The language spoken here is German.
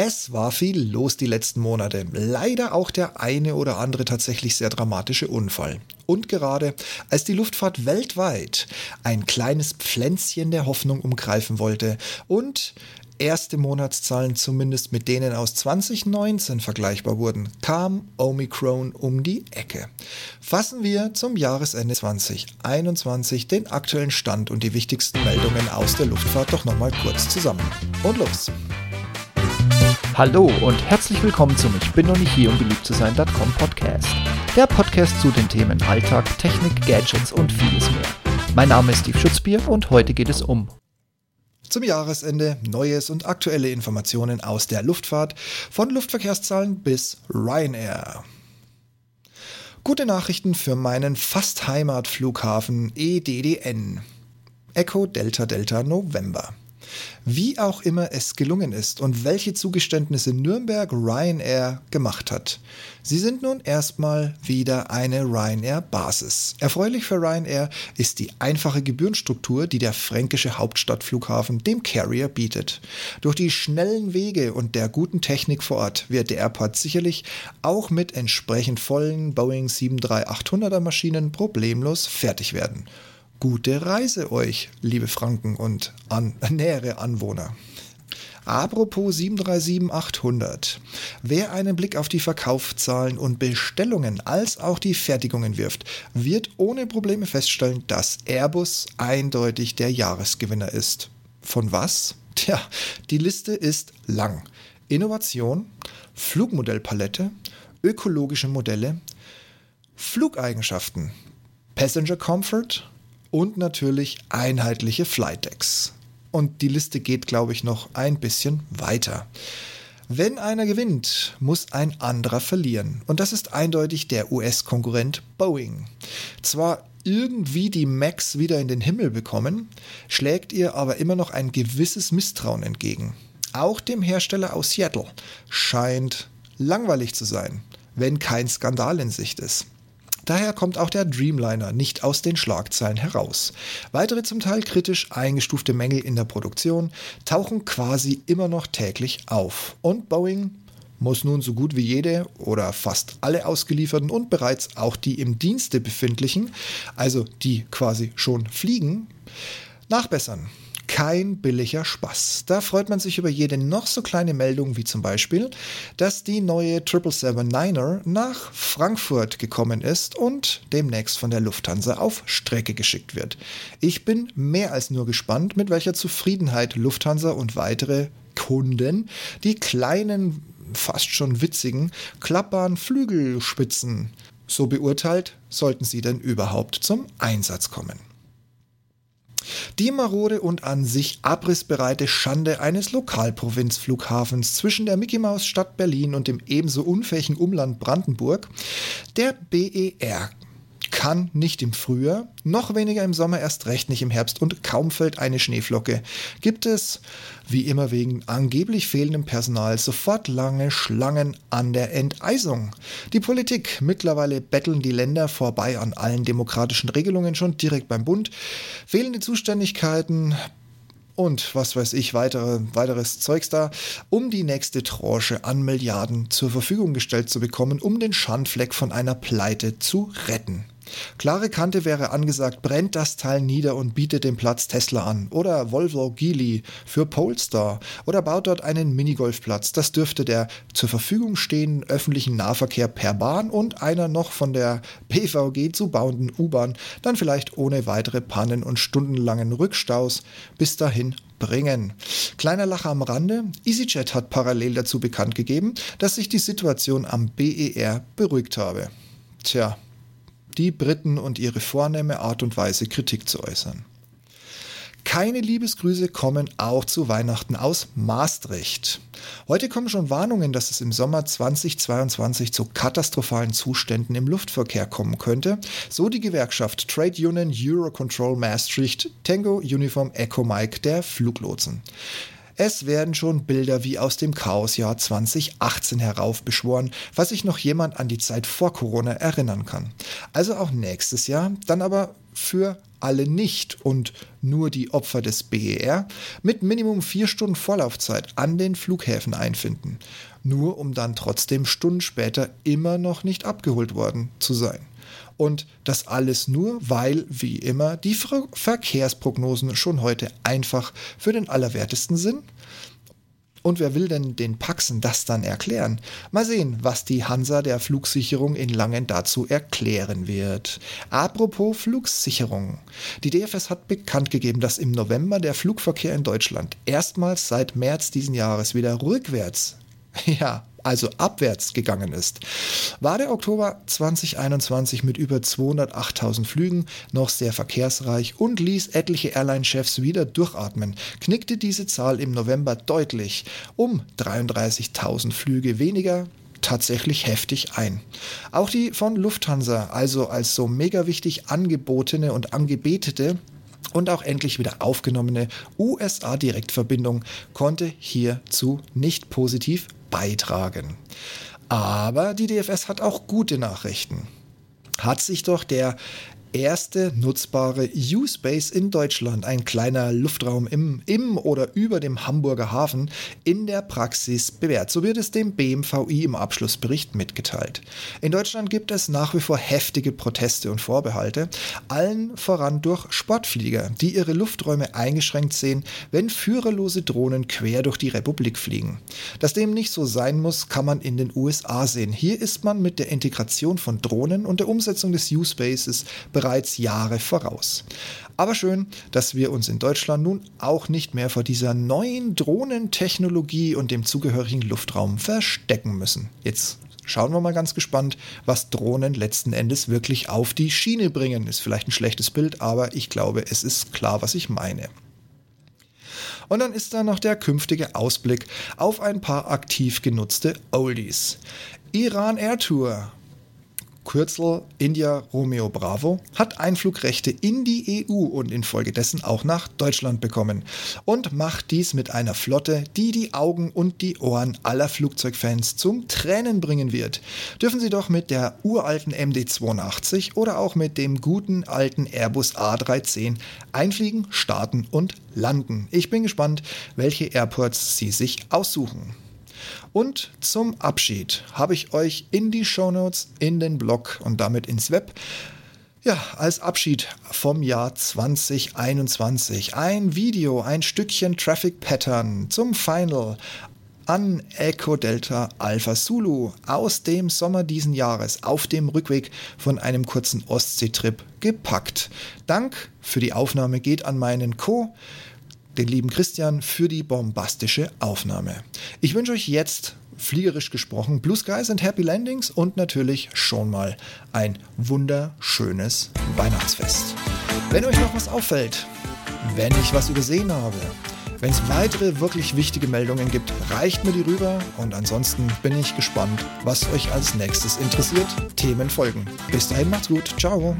Es war viel los die letzten Monate. Leider auch der eine oder andere tatsächlich sehr dramatische Unfall. Und gerade als die Luftfahrt weltweit ein kleines Pflänzchen der Hoffnung umgreifen wollte und erste Monatszahlen zumindest mit denen aus 2019 vergleichbar wurden, kam Omicron um die Ecke. Fassen wir zum Jahresende 2021 den aktuellen Stand und die wichtigsten Meldungen aus der Luftfahrt doch nochmal kurz zusammen. Und los! Hallo und herzlich willkommen zum Ich bin noch nicht hier, um beliebt zu sein.com Podcast. Der Podcast zu den Themen Alltag, Technik, Gadgets und vieles mehr. Mein Name ist Steve Schutzbier und heute geht es um zum Jahresende Neues und aktuelle Informationen aus der Luftfahrt, von Luftverkehrszahlen bis Ryanair. Gute Nachrichten für meinen fast Heimatflughafen EDDN. Echo Delta Delta November. Wie auch immer es gelungen ist und welche Zugeständnisse Nürnberg Ryanair gemacht hat. Sie sind nun erstmal wieder eine Ryanair-Basis. Erfreulich für Ryanair ist die einfache Gebührenstruktur, die der fränkische Hauptstadtflughafen dem Carrier bietet. Durch die schnellen Wege und der guten Technik vor Ort wird der Airport sicherlich auch mit entsprechend vollen Boeing 737-800er Maschinen problemlos fertig werden. Gute Reise euch, liebe Franken und an, nähere Anwohner. Apropos 737-800. Wer einen Blick auf die Verkaufszahlen und Bestellungen als auch die Fertigungen wirft, wird ohne Probleme feststellen, dass Airbus eindeutig der Jahresgewinner ist. Von was? Tja, die Liste ist lang. Innovation, Flugmodellpalette, ökologische Modelle, Flugeigenschaften, Passenger Comfort, und natürlich einheitliche Flight Decks. Und die Liste geht, glaube ich, noch ein bisschen weiter. Wenn einer gewinnt, muss ein anderer verlieren. Und das ist eindeutig der US-Konkurrent Boeing. Zwar irgendwie die Max wieder in den Himmel bekommen, schlägt ihr aber immer noch ein gewisses Misstrauen entgegen. Auch dem Hersteller aus Seattle scheint langweilig zu sein, wenn kein Skandal in Sicht ist. Daher kommt auch der Dreamliner nicht aus den Schlagzeilen heraus. Weitere zum Teil kritisch eingestufte Mängel in der Produktion tauchen quasi immer noch täglich auf. Und Boeing muss nun so gut wie jede oder fast alle ausgelieferten und bereits auch die im Dienste befindlichen, also die quasi schon fliegen, nachbessern kein billiger Spaß. Da freut man sich über jede noch so kleine Meldung, wie zum Beispiel, dass die neue 777-9er nach Frankfurt gekommen ist und demnächst von der Lufthansa auf Strecke geschickt wird. Ich bin mehr als nur gespannt, mit welcher Zufriedenheit Lufthansa und weitere Kunden die kleinen, fast schon witzigen, klappbaren Flügelspitzen so beurteilt, sollten sie denn überhaupt zum Einsatz kommen. Die marode und an sich abrissbereite Schande eines Lokalprovinzflughafens zwischen der Mickey Maus Stadt Berlin und dem ebenso unfähigen Umland Brandenburg, der BER kann nicht im Frühjahr, noch weniger im Sommer, erst recht nicht im Herbst und kaum fällt eine Schneeflocke, gibt es, wie immer wegen angeblich fehlendem Personal, sofort lange Schlangen an der Enteisung. Die Politik, mittlerweile betteln die Länder vorbei an allen demokratischen Regelungen schon direkt beim Bund, fehlende Zuständigkeiten, und was weiß ich, weitere, weiteres Zeugs da, um die nächste Tranche an Milliarden zur Verfügung gestellt zu bekommen, um den Schandfleck von einer Pleite zu retten. Klare Kante wäre angesagt, brennt das Teil nieder und bietet den Platz Tesla an. Oder Volvo Geely für Polestar. Oder baut dort einen Minigolfplatz. Das dürfte der zur Verfügung stehenden öffentlichen Nahverkehr per Bahn und einer noch von der PVG zu bauenden U-Bahn dann vielleicht ohne weitere Pannen und stundenlangen Rückstaus bis dahin bringen. Kleiner Lacher am Rande. EasyJet hat parallel dazu bekannt gegeben, dass sich die Situation am BER beruhigt habe. Tja, die Briten und ihre vornehme Art und Weise Kritik zu äußern. Keine Liebesgrüße kommen auch zu Weihnachten aus Maastricht. Heute kommen schon Warnungen, dass es im Sommer 2022 zu katastrophalen Zuständen im Luftverkehr kommen könnte, so die Gewerkschaft Trade Union Eurocontrol Maastricht Tango Uniform Echo Mike der Fluglotsen. Es werden schon Bilder wie aus dem Chaosjahr 2018 heraufbeschworen, was sich noch jemand an die Zeit vor Corona erinnern kann. Also auch nächstes Jahr, dann aber für alle nicht und nur die Opfer des BER mit Minimum vier Stunden Vorlaufzeit an den Flughäfen einfinden, nur um dann trotzdem Stunden später immer noch nicht abgeholt worden zu sein. Und das alles nur, weil, wie immer, die Verkehrsprognosen schon heute einfach für den Allerwertesten sind und wer will denn den Paxen das dann erklären? Mal sehen, was die Hansa der Flugsicherung in Langen dazu erklären wird. Apropos Flugsicherung. Die DFS hat bekannt gegeben, dass im November der Flugverkehr in Deutschland erstmals seit März diesen Jahres wieder rückwärts ja, also abwärts gegangen ist, war der Oktober 2021 mit über 208.000 Flügen noch sehr verkehrsreich und ließ etliche Airline-Chefs wieder durchatmen, knickte diese Zahl im November deutlich um 33.000 Flüge weniger tatsächlich heftig ein. Auch die von Lufthansa, also als so mega wichtig angebotene und angebetete und auch endlich wieder aufgenommene USA-Direktverbindung konnte hierzu nicht positiv beitragen. Aber die DFS hat auch gute Nachrichten. Hat sich doch der erste nutzbare U-Space in Deutschland, ein kleiner Luftraum im, im oder über dem Hamburger Hafen, in der Praxis bewährt. So wird es dem BMVI im Abschlussbericht mitgeteilt. In Deutschland gibt es nach wie vor heftige Proteste und Vorbehalte, allen voran durch Sportflieger, die ihre Lufträume eingeschränkt sehen, wenn führerlose Drohnen quer durch die Republik fliegen. Dass dem nicht so sein muss, kann man in den USA sehen. Hier ist man mit der Integration von Drohnen und der Umsetzung des U-Spaces bereits Jahre voraus. Aber schön, dass wir uns in Deutschland nun auch nicht mehr vor dieser neuen Drohnentechnologie und dem zugehörigen Luftraum verstecken müssen. Jetzt schauen wir mal ganz gespannt, was Drohnen letzten Endes wirklich auf die Schiene bringen. Ist vielleicht ein schlechtes Bild, aber ich glaube, es ist klar, was ich meine. Und dann ist da noch der künftige Ausblick auf ein paar aktiv genutzte Oldies. Iran Air Tour Kürzel India Romeo Bravo, hat Einflugrechte in die EU und infolgedessen auch nach Deutschland bekommen und macht dies mit einer Flotte, die die Augen und die Ohren aller Flugzeugfans zum Tränen bringen wird. Dürfen Sie doch mit der uralten MD-82 oder auch mit dem guten alten Airbus A310 einfliegen, starten und landen. Ich bin gespannt, welche Airports Sie sich aussuchen. Und zum Abschied habe ich euch in die Shownotes, in den Blog und damit ins Web ja, als Abschied vom Jahr 2021 ein Video, ein Stückchen Traffic Pattern zum Final an Echo Delta Alpha Zulu aus dem Sommer diesen Jahres auf dem Rückweg von einem kurzen Ostseetrip gepackt. Dank für die Aufnahme geht an meinen Co den lieben Christian, für die bombastische Aufnahme. Ich wünsche euch jetzt, fliegerisch gesprochen, Blue Skies and Happy Landings und natürlich schon mal ein wunderschönes Weihnachtsfest. Wenn euch noch was auffällt, wenn ich was übersehen habe, wenn es weitere wirklich wichtige Meldungen gibt, reicht mir die rüber und ansonsten bin ich gespannt, was euch als nächstes interessiert. Themen folgen. Bis dahin macht's gut. Ciao.